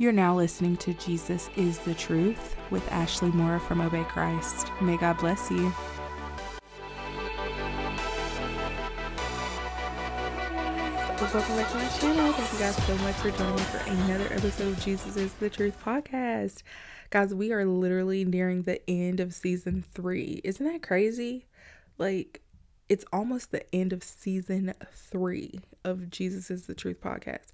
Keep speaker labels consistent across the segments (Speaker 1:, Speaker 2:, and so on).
Speaker 1: You're now listening to Jesus is the Truth with Ashley Moore from Obey Christ. May God bless you. Welcome back to my channel. Thank you guys so much for joining me for another episode of Jesus is the Truth podcast. Guys, we are literally nearing the end of season three. Isn't that crazy? Like, it's almost the end of season three of Jesus is the Truth podcast.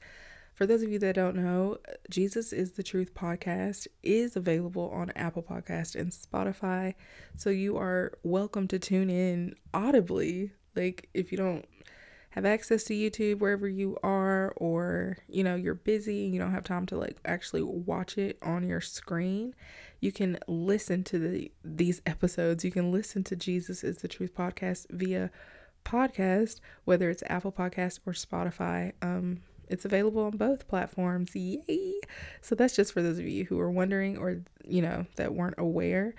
Speaker 1: For those of you that don't know, Jesus is the Truth podcast is available on Apple Podcast and Spotify. So you are welcome to tune in audibly. Like if you don't have access to YouTube wherever you are or you know you're busy and you don't have time to like actually watch it on your screen, you can listen to the these episodes. You can listen to Jesus is the Truth podcast via podcast, whether it's Apple Podcast or Spotify. Um it's available on both platforms. Yay! So that's just for those of you who are wondering or you know that weren't aware.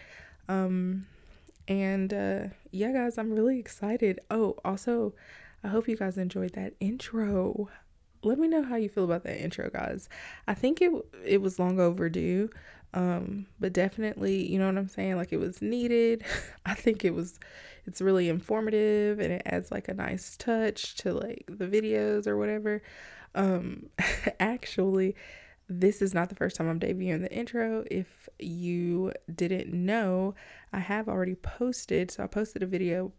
Speaker 1: Um and uh yeah guys, I'm really excited. Oh, also I hope you guys enjoyed that intro. Let me know how you feel about that intro, guys. I think it it was long overdue. Um, but definitely, you know what I'm saying? Like it was needed. I think it was it's really informative and it adds like a nice touch to like the videos or whatever. Um, actually, this is not the first time I'm debuting the intro. If you didn't know, I have already posted. So I posted a video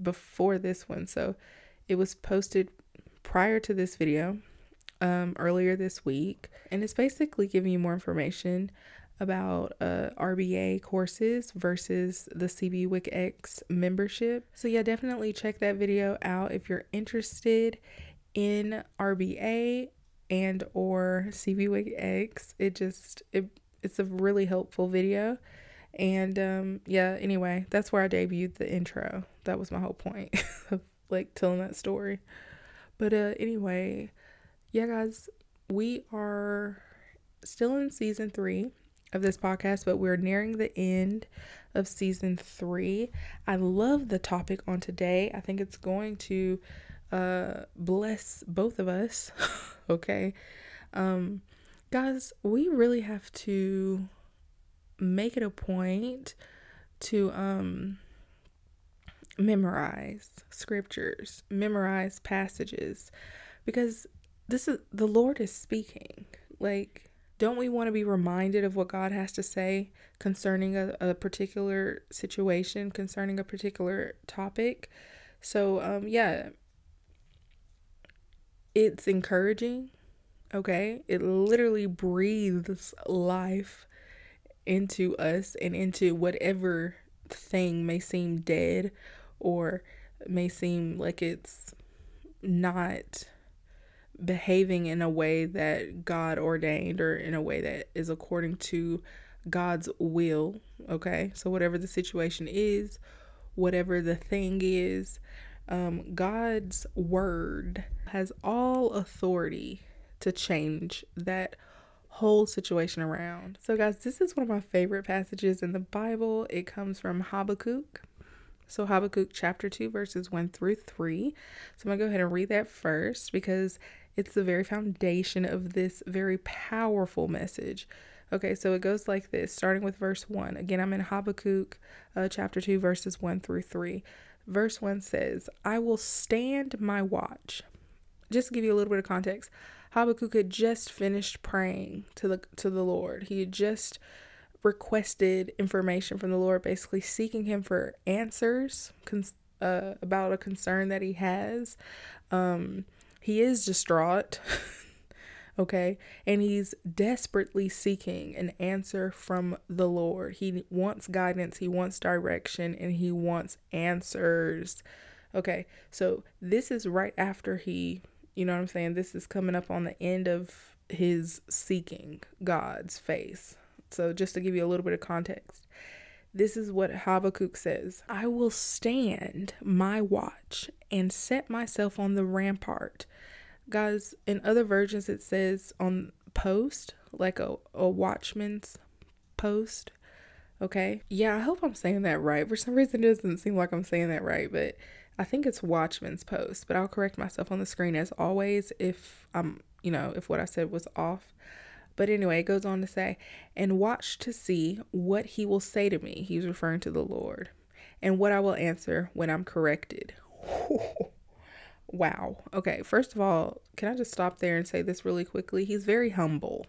Speaker 1: before this one. So it was posted prior to this video um, earlier this week. And it's basically giving you more information about uh, RBA courses versus the CB Wick X membership. So yeah, definitely check that video out if you're interested in RBA and or CB X. It just it it's a really helpful video. And um yeah, anyway, that's where I debuted the intro. That was my whole point of like telling that story. But uh anyway, yeah guys, we are still in season 3 of this podcast, but we're nearing the end of season 3. I love the topic on today. I think it's going to uh bless both of us okay? Um guys we really have to make it a point to um memorize scriptures memorize passages because this is the lord is speaking. Like don't we want to be reminded of what god has to say concerning a, a particular situation concerning a particular topic? So um yeah it's encouraging. Okay. It literally breathes life into us and into whatever thing may seem dead or may seem like it's not behaving in a way that God ordained or in a way that is according to God's will. Okay. So, whatever the situation is, whatever the thing is, um, God's word has all authority to change that whole situation around. So, guys, this is one of my favorite passages in the Bible. It comes from Habakkuk. So, Habakkuk chapter 2, verses 1 through 3. So, I'm going to go ahead and read that first because it's the very foundation of this very powerful message. Okay, so it goes like this, starting with verse 1. Again, I'm in Habakkuk uh, chapter 2, verses 1 through 3. Verse 1 says, I will stand my watch. Just to give you a little bit of context, Habakkuk had just finished praying to the to the Lord. He had just requested information from the Lord, basically seeking him for answers cons- uh, about a concern that he has. Um, he is distraught. okay? And he's desperately seeking an answer from the Lord. He wants guidance, he wants direction, and he wants answers. Okay, so this is right after he, you know what I'm saying? This is coming up on the end of his seeking God's face. So, just to give you a little bit of context, this is what Habakkuk says I will stand my watch and set myself on the rampart Guys, in other versions it says on post, like a, a watchman's post. Okay. Yeah, I hope I'm saying that right. For some reason, it doesn't seem like I'm saying that right, but I think it's watchman's post. But I'll correct myself on the screen as always if I'm, you know, if what I said was off. But anyway, it goes on to say, and watch to see what he will say to me. He's referring to the Lord. And what I will answer when I'm corrected. wow. Okay, first of all, can I just stop there and say this really quickly? He's very humble.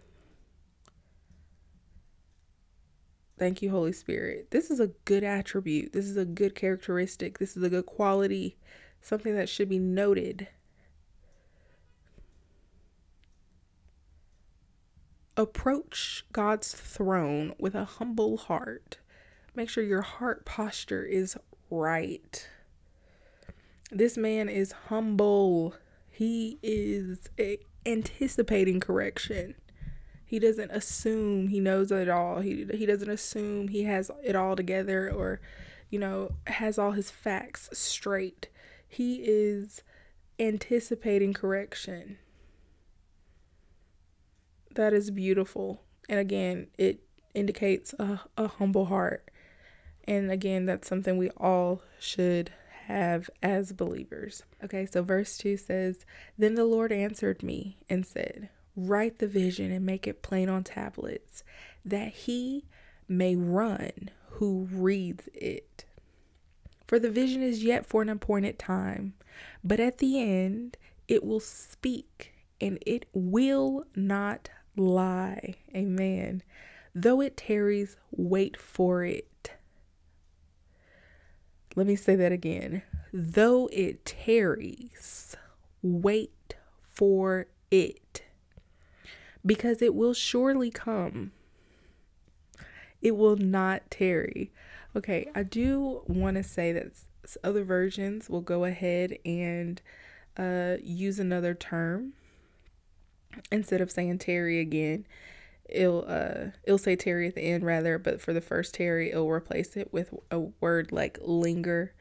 Speaker 1: Thank you, Holy Spirit. This is a good attribute. This is a good characteristic. This is a good quality, something that should be noted. Approach God's throne with a humble heart. Make sure your heart posture is right. This man is humble. He is anticipating correction. He doesn't assume he knows it all. He he doesn't assume he has it all together or you know, has all his facts straight. He is anticipating correction. That is beautiful. And again, it indicates a, a humble heart. And again, that's something we all should have as believers. Okay, so verse 2 says, Then the Lord answered me and said, Write the vision and make it plain on tablets, that he may run who reads it. For the vision is yet for an appointed time, but at the end it will speak and it will not lie. Amen. Though it tarries, wait for it. Let me say that again. Though it tarries, wait for it because it will surely come. It will not tarry. Okay, I do want to say that other versions will go ahead and uh, use another term instead of saying tarry again. It'll uh it'll say tarry at the end rather, but for the first tarry, it'll replace it with a word like linger.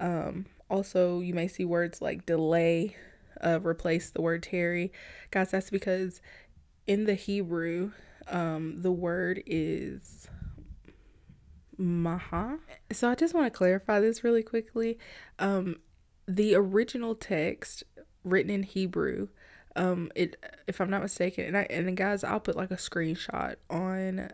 Speaker 1: Um, also, you may see words like delay uh, replace the word tarry, Guys, that's because in the Hebrew, um, the word is maha. So I just want to clarify this really quickly. Um, the original text written in Hebrew, um, it if I'm not mistaken, and I and guys, I'll put like a screenshot on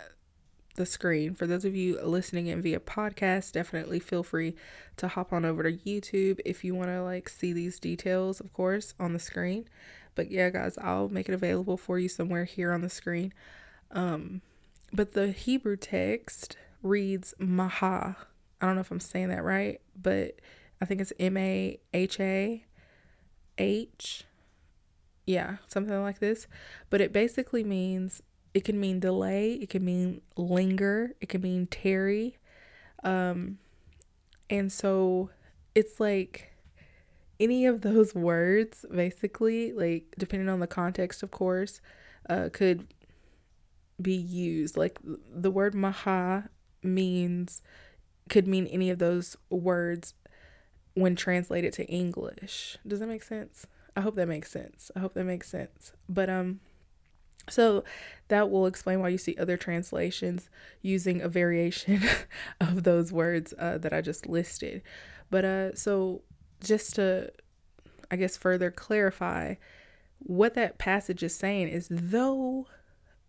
Speaker 1: the screen for those of you listening in via podcast definitely feel free to hop on over to youtube if you want to like see these details of course on the screen but yeah, guys, I'll make it available for you somewhere here on the screen. Um, but the Hebrew text reads Maha. I don't know if I'm saying that right, but I think it's M A H A H. Yeah, something like this. But it basically means it can mean delay, it can mean linger, it can mean tarry. Um, and so it's like any of those words, basically, like depending on the context, of course, uh, could be used. Like the word maha means, could mean any of those words when translated to English. Does that make sense? I hope that makes sense. I hope that makes sense. But, um, so that will explain why you see other translations using a variation of those words uh, that I just listed. But uh, so just to, I guess, further clarify what that passage is saying is though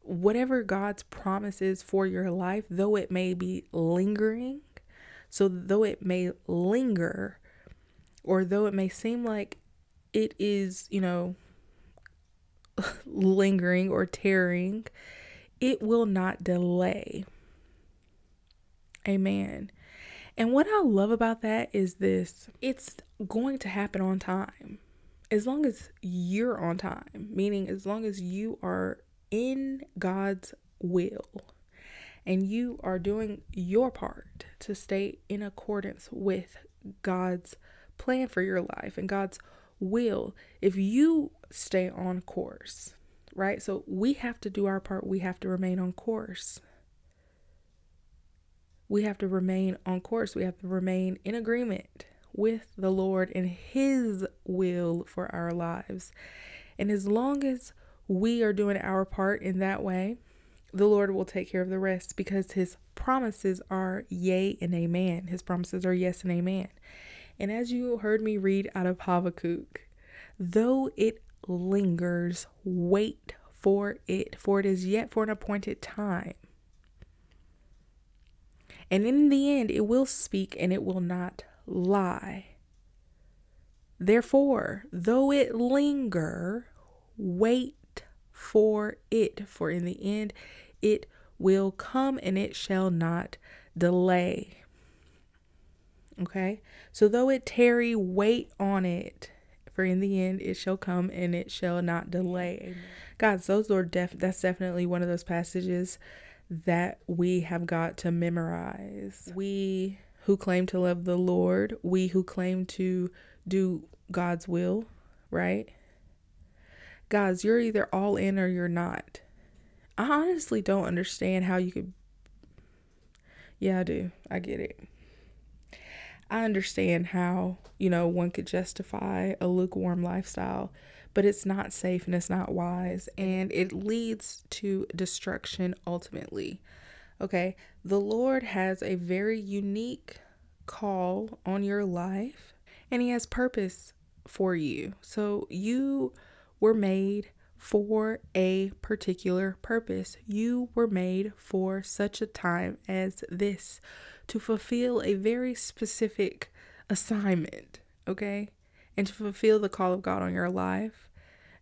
Speaker 1: whatever God's promises for your life, though it may be lingering, so though it may linger, or though it may seem like it is, you know, lingering or tearing, it will not delay. Amen. And what I love about that is this it's going to happen on time. As long as you're on time, meaning as long as you are in God's will and you are doing your part to stay in accordance with God's plan for your life and God's will, if you stay on course, right? So we have to do our part, we have to remain on course we have to remain on course. We have to remain in agreement with the Lord and His will for our lives. And as long as we are doing our part in that way, the Lord will take care of the rest because His promises are yea and amen. His promises are yes and amen. And as you heard me read out of Habakkuk, though it lingers, wait for it, for it is yet for an appointed time. And in the end, it will speak and it will not lie. Therefore, though it linger, wait for it, for in the end it will come and it shall not delay. Okay? So though it tarry, wait on it, for in the end it shall come and it shall not delay. Amen. Guys, those are def that's definitely one of those passages that we have got to memorize. We who claim to love the Lord, we who claim to do God's will, right? Guys, you're either all in or you're not. I honestly don't understand how you could. Yeah, I do. I get it. I understand how, you know, one could justify a lukewarm lifestyle, but it's not safe and it's not wise and it leads to destruction ultimately. Okay? The Lord has a very unique call on your life and He has purpose for you. So you were made for a particular purpose. You were made for such a time as this to fulfill a very specific assignment, okay? And to fulfill the call of God on your life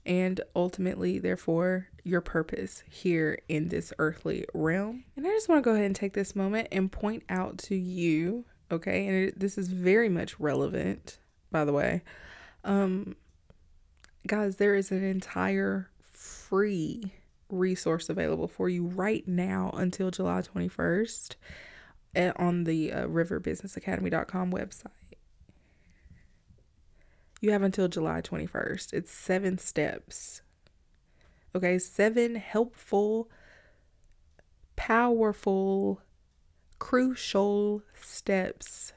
Speaker 1: and ultimately, therefore, your purpose here in this earthly realm. And I just want to go ahead and take this moment and point out to you, okay? And it, this is very much relevant, by the way. Um, guys, there is an entire free resource available for you right now until July 21st on the uh, riverbusinessacademy.com website. You have until July 21st. It's seven steps. Okay, seven helpful, powerful, crucial steps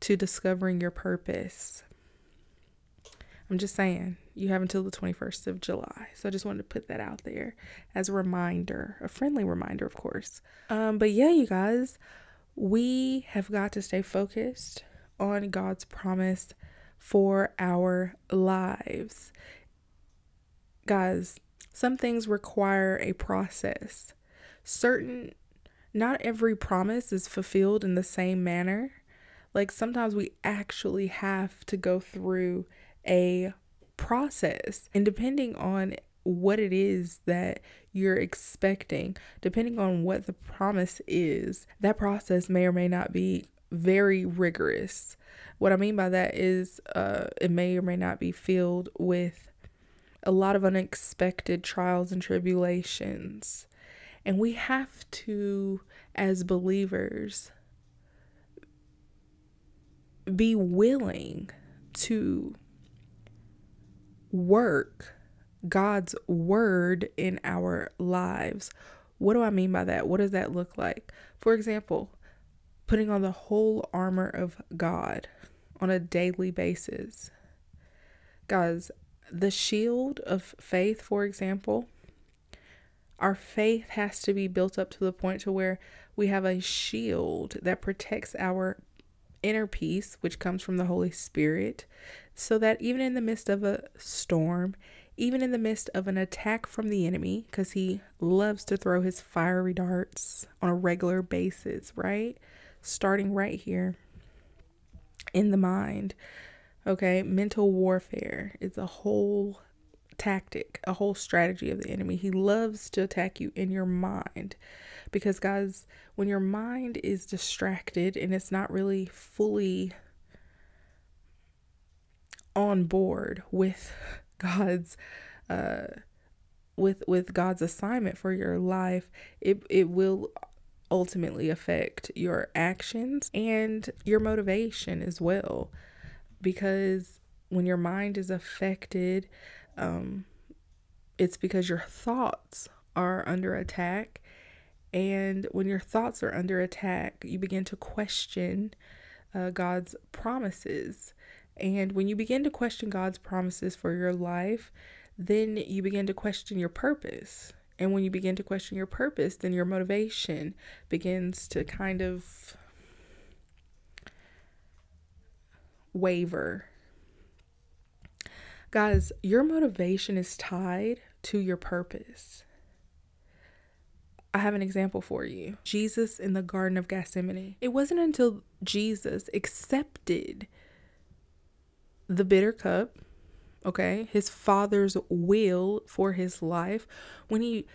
Speaker 1: to discovering your purpose. I'm just saying, you have until the 21st of July. So I just wanted to put that out there as a reminder, a friendly reminder, of course. Um, but yeah, you guys, we have got to stay focused on God's promise for our lives. Guys, some things require a process. Certain, not every promise is fulfilled in the same manner. Like sometimes we actually have to go through a process. And depending on what it is that you're expecting, depending on what the promise is, that process may or may not be very rigorous. What I mean by that is uh, it may or may not be filled with a lot of unexpected trials and tribulations. And we have to, as believers, be willing to work God's word in our lives. What do I mean by that? What does that look like? For example, putting on the whole armor of God on a daily basis. Guys, the shield of faith, for example, our faith has to be built up to the point to where we have a shield that protects our inner peace, which comes from the Holy Spirit, so that even in the midst of a storm, even in the midst of an attack from the enemy, because he loves to throw his fiery darts on a regular basis, right? Starting right here in the mind. Okay, mental warfare is a whole tactic, a whole strategy of the enemy. He loves to attack you in your mind. Because, guys, when your mind is distracted and it's not really fully on board with God's uh with with God's assignment for your life, it it will ultimately affect your actions and your motivation as well. Because when your mind is affected, um, it's because your thoughts are under attack. And when your thoughts are under attack, you begin to question uh, God's promises. And when you begin to question God's promises for your life, then you begin to question your purpose. And when you begin to question your purpose, then your motivation begins to kind of waver. Guys, your motivation is tied to your purpose. I have an example for you. Jesus in the Garden of Gethsemane. It wasn't until Jesus accepted the bitter cup, okay, his father's will for his life, when he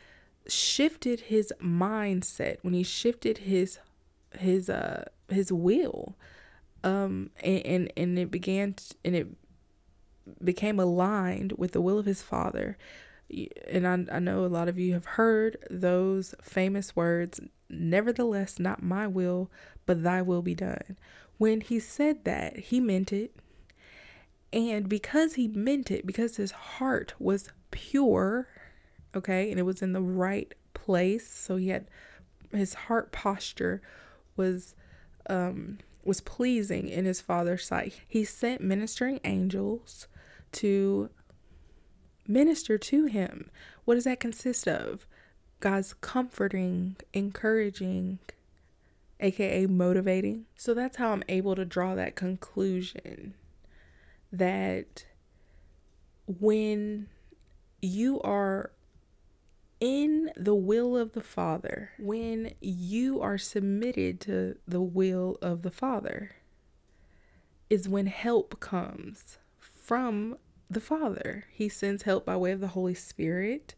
Speaker 1: shifted his mindset, when he shifted his his uh his will, um, and and, and it began and it became aligned with the will of his father and I, I know a lot of you have heard those famous words, nevertheless, not my will, but thy will be done. When he said that, he meant it. And because he meant it, because his heart was pure, okay, and it was in the right place, so he had his heart posture was um was pleasing in his father's sight. He sent ministering angels to minister to him. What does that consist of? God's comforting, encouraging, aka motivating. So that's how I'm able to draw that conclusion that when you are in the will of the Father, when you are submitted to the will of the Father, is when help comes from the Father. He sends help by way of the Holy Spirit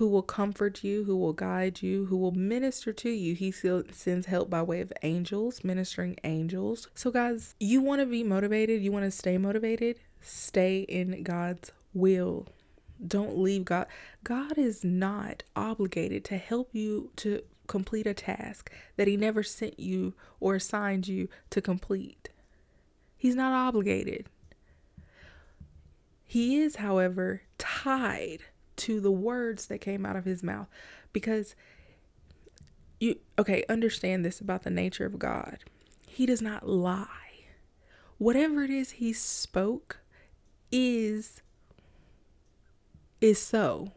Speaker 1: who will comfort you, who will guide you, who will minister to you. He sends help by way of angels, ministering angels. So, guys, you want to be motivated, you want to stay motivated, stay in God's will. Don't leave God. God is not obligated to help you to complete a task that He never sent you or assigned you to complete. He's not obligated. He is, however, tied to the words that came out of his mouth because you okay, understand this about the nature of God. He does not lie. Whatever it is he spoke is is so.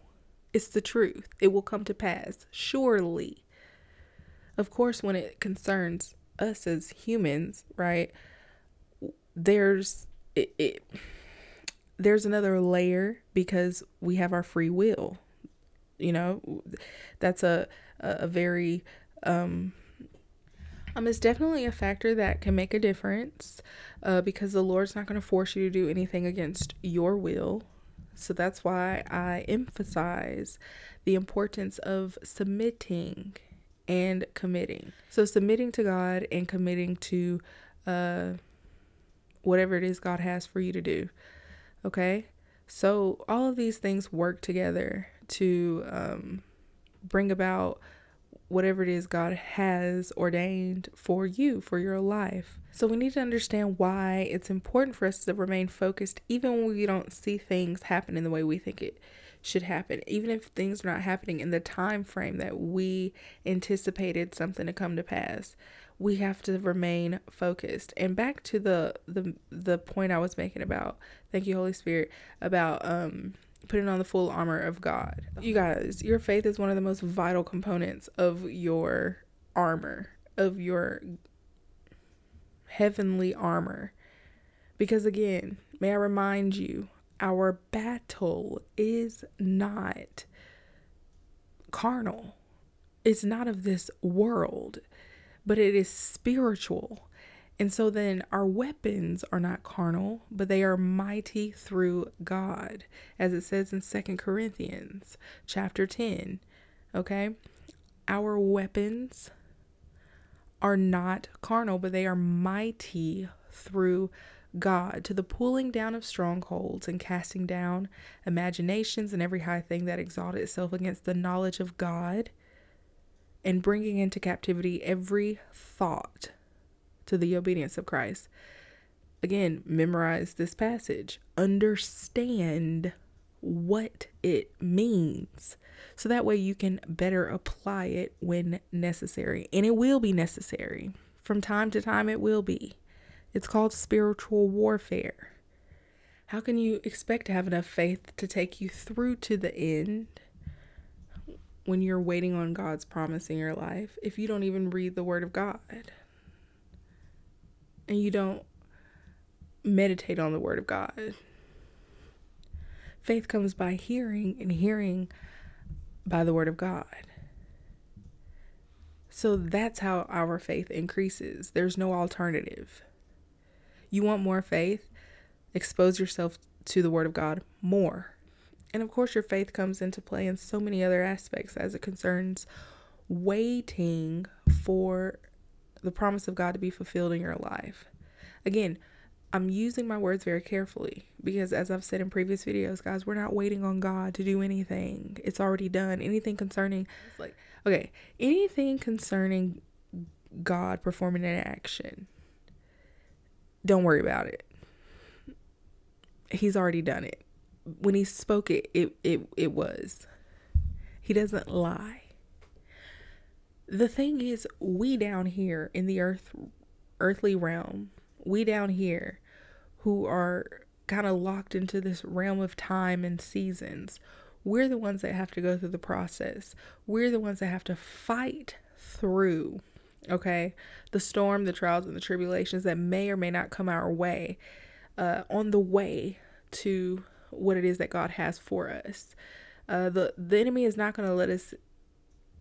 Speaker 1: It's the truth. It will come to pass surely. Of course, when it concerns us as humans, right? There's it, it there's another layer because we have our free will. You know, that's a a very um um, it's definitely a factor that can make a difference uh, because the Lord's not going to force you to do anything against your will. So that's why I emphasize the importance of submitting and committing. So, submitting to God and committing to uh, whatever it is God has for you to do. Okay. So all of these things work together to um, bring about whatever it is God has ordained for you, for your life. So we need to understand why it's important for us to remain focused even when we don't see things happen in the way we think it should happen even if things are not happening in the time frame that we anticipated something to come to pass we have to remain focused. And back to the the the point I was making about thank you Holy Spirit about um putting on the full armor of God. You guys, your faith is one of the most vital components of your armor, of your heavenly armor. Because again, may I remind you, our battle is not carnal. It's not of this world but it is spiritual. And so then our weapons are not carnal, but they are mighty through God, as it says in Second Corinthians chapter 10. Okay? Our weapons are not carnal, but they are mighty through God to the pulling down of strongholds and casting down imaginations and every high thing that exalted itself against the knowledge of God and bringing into captivity every thought to the obedience of Christ. Again, memorize this passage, understand what it means. So that way you can better apply it when necessary. And it will be necessary. From time to time, it will be. It's called spiritual warfare. How can you expect to have enough faith to take you through to the end when you're waiting on God's promise in your life if you don't even read the Word of God and you don't meditate on the Word of God. Faith comes by hearing, and hearing by the word of God. So that's how our faith increases. There's no alternative. You want more faith? Expose yourself to the word of God more. And of course, your faith comes into play in so many other aspects as it concerns waiting for the promise of God to be fulfilled in your life. Again, I'm using my words very carefully because, as I've said in previous videos, guys, we're not waiting on God to do anything. It's already done. Anything concerning, like, okay, anything concerning God performing an action, don't worry about it. He's already done it. When he spoke it, it it it was. He doesn't lie. The thing is, we down here in the earth earthly realm, we down here who are kind of locked into this realm of time and seasons. We're the ones that have to go through the process. We're the ones that have to fight through, okay, the storm, the trials, and the tribulations that may or may not come our way uh, on the way to what it is that God has for us. Uh, the the enemy is not going to let us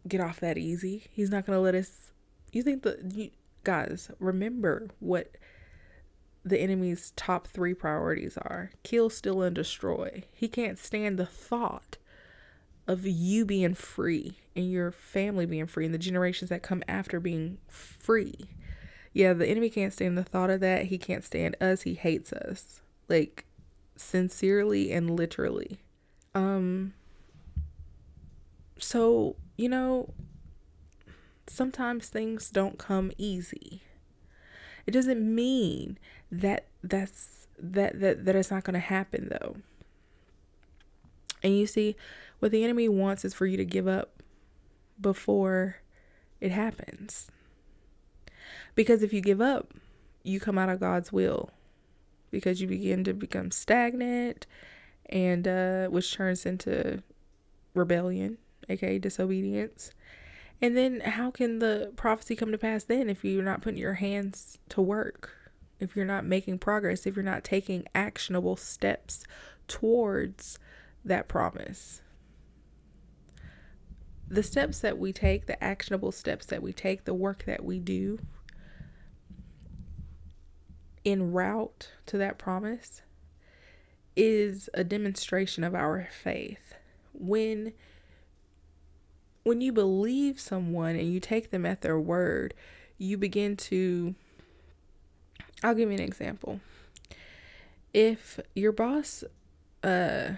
Speaker 1: get off that easy. He's not going to let us. You think that you guys remember what the enemy's top three priorities are kill, steal, and destroy. He can't stand the thought of you being free and your family being free and the generations that come after being free. Yeah, the enemy can't stand the thought of that. He can't stand us. He hates us. Like sincerely and literally. Um so, you know, sometimes things don't come easy. It doesn't mean that that's that that that it's not going to happen though. And you see, what the enemy wants is for you to give up before it happens. Because if you give up, you come out of God's will because you begin to become stagnant and uh, which turns into rebellion, aka disobedience. And then how can the prophecy come to pass then if you're not putting your hands to work? If you're not making progress, if you're not taking actionable steps towards that promise? The steps that we take, the actionable steps that we take, the work that we do en route to that promise is a demonstration of our faith. When when you believe someone and you take them at their word, you begin to. I'll give you an example. If your boss uh,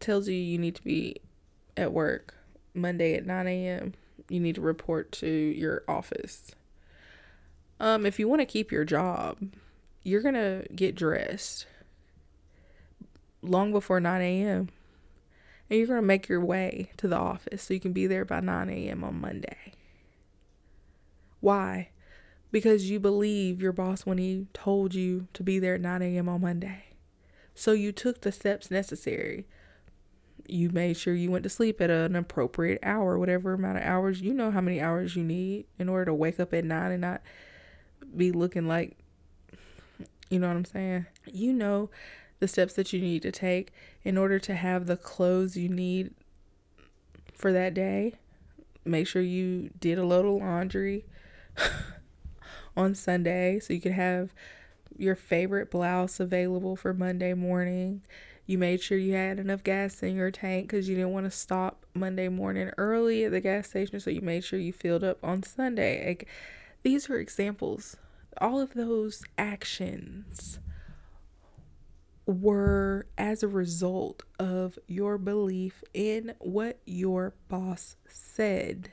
Speaker 1: tells you you need to be at work Monday at 9 a.m., you need to report to your office. Um, if you want to keep your job, you're to get dressed long before 9 a.m and you're to make your way to the office so you can be there by 9 a.m. on Monday. Why? Because you believe your boss when he told you to be there at 9 a.m. on Monday. So you took the steps necessary. You made sure you went to sleep at an appropriate hour, whatever amount of hours. You know how many hours you need in order to wake up at 9 and not be looking like, you know what I'm saying? You know the steps that you need to take in order to have the clothes you need for that day. Make sure you did a load of laundry on Sunday so you could have your favorite blouse available for Monday morning. You made sure you had enough gas in your tank because you didn't want to stop Monday morning early at the gas station, so you made sure you filled up on Sunday. Like, these are examples. All of those actions were as a result of your belief in what your boss said.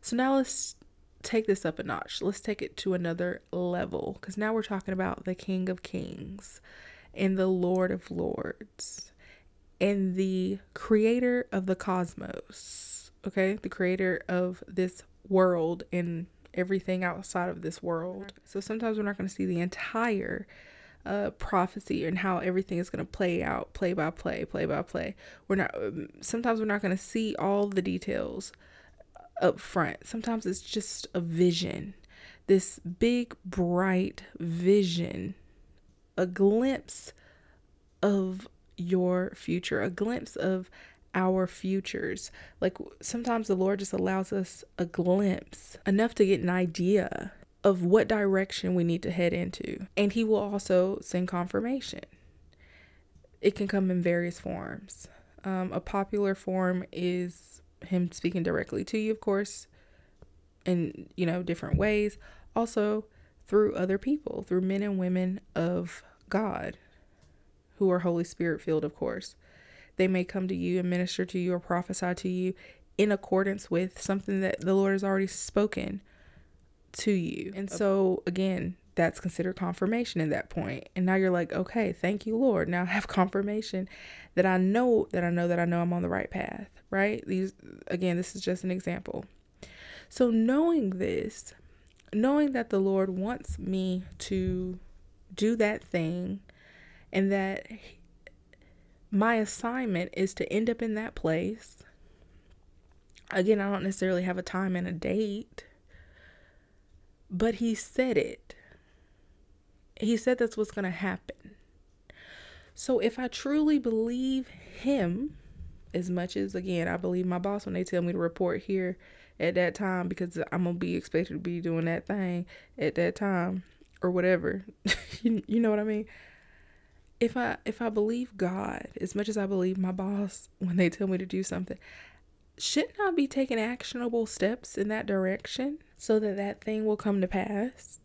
Speaker 1: So now let's take this up a notch. Let's take it to another level because now we're talking about the King of Kings and the Lord of Lords and the creator of the cosmos. Okay, the creator of this world and everything outside of this world. So sometimes we're not going to see the entire uh, prophecy and how everything is going to play out, play by play, play by play. We're not. Um, sometimes we're not going to see all the details up front. Sometimes it's just a vision, this big bright vision, a glimpse of your future, a glimpse of our futures. Like sometimes the Lord just allows us a glimpse, enough to get an idea of what direction we need to head into. And He will also send confirmation. It can come in various forms. Um, a popular form is Him speaking directly to you, of course, in you know different ways. Also through other people, through men and women of God who are Holy Spirit filled, of course. They may come to you and minister to you or prophesy to you in accordance with something that the Lord has already spoken to you. And so, again, that's considered confirmation at that point. And now you're like, okay, thank you, Lord. Now I have confirmation that I know that I know that I know I'm on the right path, right? These, again, this is just an example. So, knowing this, knowing that the Lord wants me to do that thing and that my assignment is to end up in that place. Again, I don't necessarily have a time and a date, but he said it. He said that's what's going to happen. So if I truly believe him, as much as again, I believe my boss when they tell me to report here at that time because I'm gonna be expected to be doing that thing at that time or whatever. you, you know what I mean? If I if I believe God as much as I believe my boss when they tell me to do something, shouldn't I be taking actionable steps in that direction so that that thing will come to pass?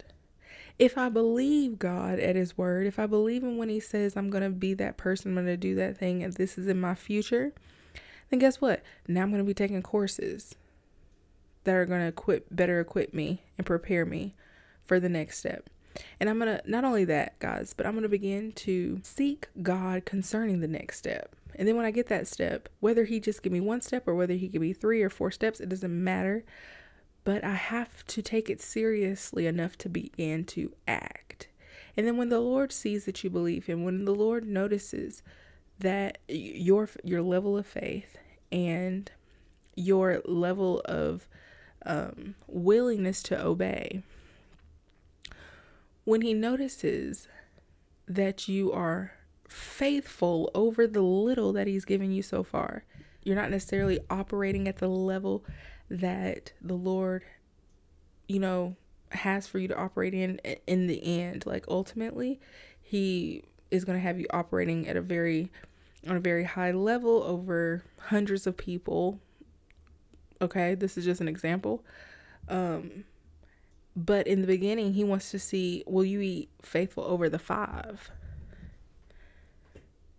Speaker 1: If I believe God at His word, if I believe Him when He says I'm going to be that person, I'm to do that thing, and this is in my future, then guess what? Now I'm going to be taking courses that are going to equip, better equip me and prepare me for the next step. And I'm going to, not only that, guys, but I'm going to begin to seek God concerning the next step. And then when I get that step, whether He just give me one step or whether He give me three or four steps, it doesn't matter. But I have to take it seriously enough to begin to act. And then when the Lord sees that you believe Him, when the Lord notices that your your level of faith and your level of um, willingness to obey when he notices that you are faithful over the little that he's given you so far, you're not necessarily operating at the level that the Lord, you know, has for you to operate in in the end. Like ultimately, he is going to have you operating at a very on a very high level over hundreds of people. Okay, this is just an example. Um but in the beginning, he wants to see will you be faithful over the five?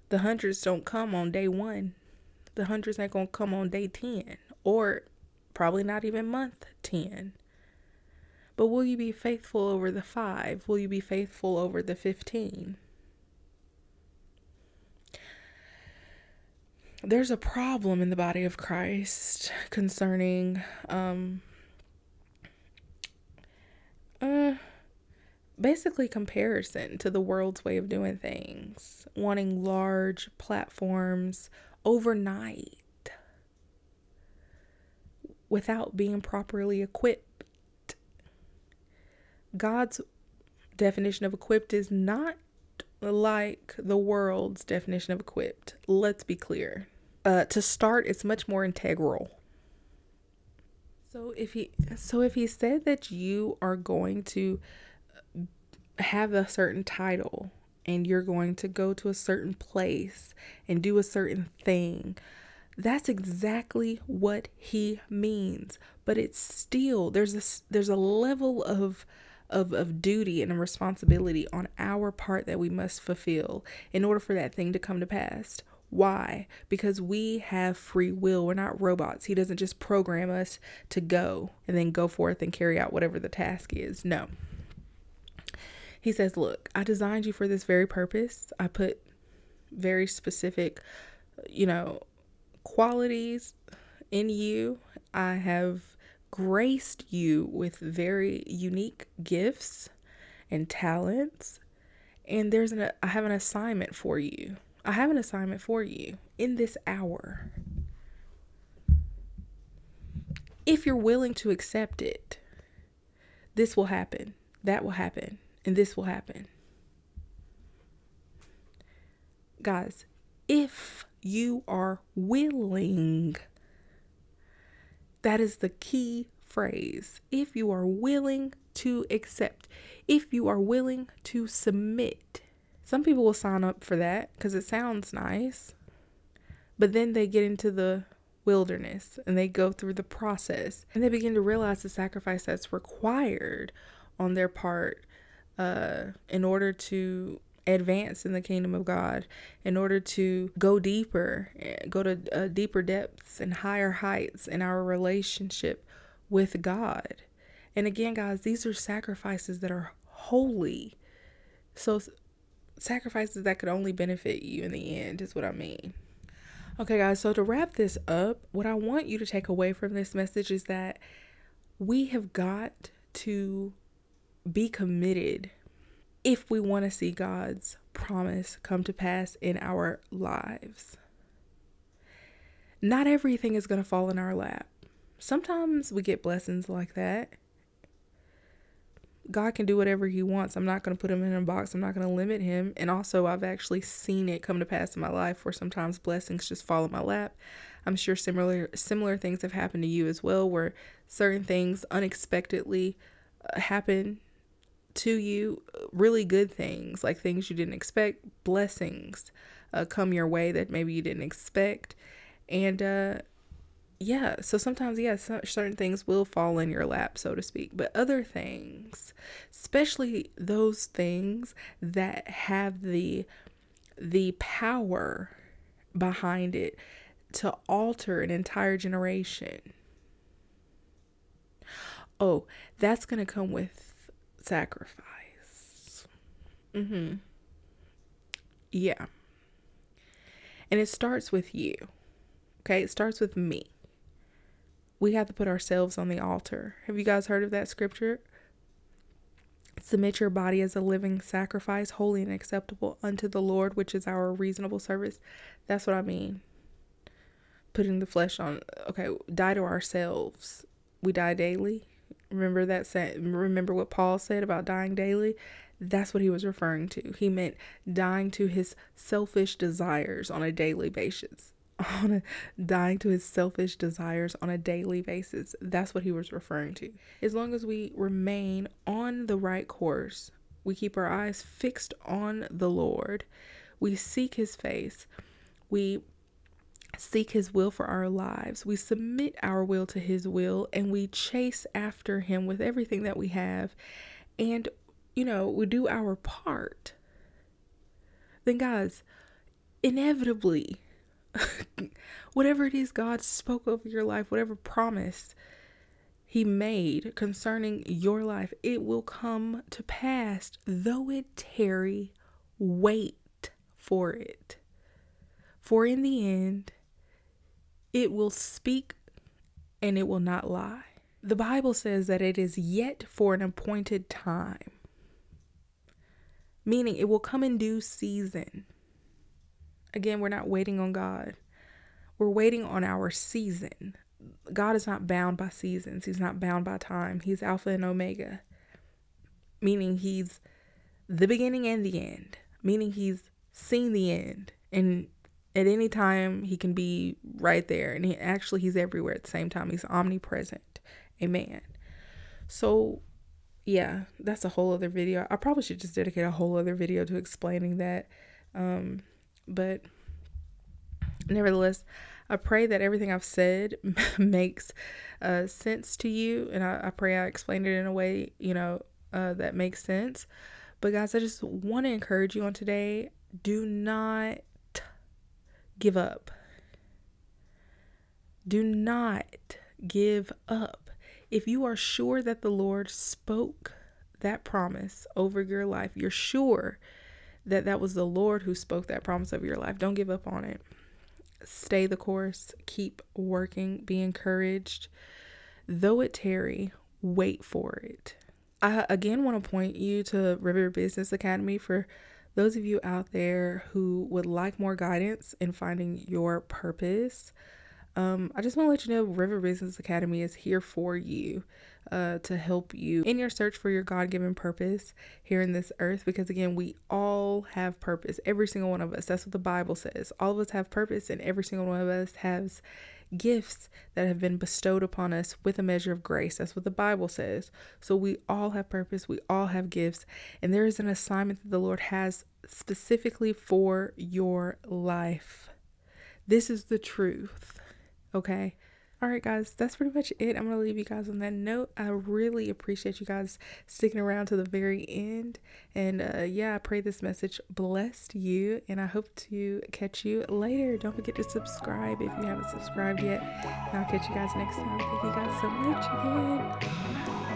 Speaker 1: The hundreds don't come on day one. The hundreds ain't going to come on day 10 or probably not even month 10. But will you be faithful over the five? Will you be faithful over the 15? There's a problem in the body of Christ concerning um, uh, basically comparison to the world's way of doing things, wanting large platforms overnight without being properly equipped. God's definition of equipped is not like the world's definition of equipped. Let's be clear. Uh, to start, it's much more integral. So if he so if he said that you are going to have a certain title and you're going to go to a certain place and do a certain thing, that's exactly what he means. But it's still there's a there's a level of of, of duty and a responsibility on our part that we must fulfill in order for that thing to come to pass. Why? Because we have free will. We're not robots. He doesn't just program us to go and then go forth and carry out whatever the task is. No. He says, Look, I designed you for this very purpose. I put very specific, you know, qualities in you. I have graced you with very unique gifts and talents. And there's an I have an assignment for you. I have an assignment for you in this hour. If you're willing to accept it, this will happen, that will happen, and this will happen. guys, if you are willing, that is the key phrase. If you are willing to accept, if you are willing to submit. Some people will sign up for that because it sounds nice, but then they get into the wilderness and they go through the process and they begin to realize the sacrifice that's required on their part uh, in order to advance in the kingdom of God, in order to go deeper, go to uh, deeper depths and higher heights in our relationship with God. And again, guys, these are sacrifices that are holy. So, sacrifices that could only benefit you in the end is what I mean. Okay, guys, so to wrap this up, what I want you to take away from this message is that we have got to be committed if we want to see God's promise come to pass in our lives. Not everything is going to fall in our lap. Sometimes we get blessings like that. God can do whatever he wants. I'm not going to put him in a box. I'm not going to limit him. And also, I've actually seen it come to pass in my life where sometimes blessings just fall in my lap. I'm sure similar similar things have happened to you as well where certain things unexpectedly uh, happen to you really good things, like things you didn't expect, blessings uh, come your way that maybe you didn't expect. And uh, yeah, so sometimes, yeah, certain things will fall in your lap, so to speak, but other things, especially those things that have the the power behind it to alter an entire generation. Oh, that's going to come with sacrifice. Mhm. Yeah. And it starts with you. Okay? It starts with me. We have to put ourselves on the altar. Have you guys heard of that scripture? Submit your body as a living sacrifice, holy and acceptable unto the Lord, which is our reasonable service. That's what I mean. Putting the flesh on, okay, die to ourselves. We die daily. Remember that remember what Paul said about dying daily? That's what he was referring to. He meant dying to his selfish desires on a daily basis. On a, dying to his selfish desires on a daily basis. That's what he was referring to. As long as we remain on the right course, we keep our eyes fixed on the Lord, we seek his face, we seek His will for our lives. We submit our will to His will and we chase after Him with everything that we have. And, you know, we do our part. Then, guys, inevitably, whatever it is God spoke over your life, whatever promise He made concerning your life, it will come to pass, though it tarry. Wait for it. For in the end, it will speak and it will not lie. The Bible says that it is yet for an appointed time, meaning it will come in due season. Again, we're not waiting on God, we're waiting on our season. God is not bound by seasons, He's not bound by time. He's Alpha and Omega, meaning He's the beginning and the end, meaning He's seen the end. And at any time he can be right there. And he actually he's everywhere at the same time. He's omnipresent. Amen. So yeah that's a whole other video. I probably should just dedicate a whole other video to explaining that. Um but nevertheless i pray that everything i've said makes uh sense to you and I, I pray i explained it in a way you know uh that makes sense but guys i just want to encourage you on today do not give up. Do not give up. If you are sure that the Lord spoke that promise over your life, you're sure that that was the Lord who spoke that promise of your life. Don't give up on it. Stay the course, keep working, be encouraged. Though it tarry, wait for it. I again want to point you to River Business Academy for those of you out there who would like more guidance in finding your purpose, Um, I just want to let you know River Business Academy is here for you uh, to help you in your search for your God given purpose here in this earth. Because again, we all have purpose. Every single one of us. That's what the Bible says. All of us have purpose, and every single one of us has gifts that have been bestowed upon us with a measure of grace. That's what the Bible says. So we all have purpose, we all have gifts, and there is an assignment that the Lord has specifically for your life. This is the truth. Okay? All right, guys, that's pretty much it. I'm going to leave you guys on that note. I really appreciate you guys sticking around to the very end. And uh, yeah, I pray this message blessed you. And I hope to catch you later. Don't forget to subscribe if you haven't subscribed yet. And I'll catch you guys next time. Thank you guys so much again.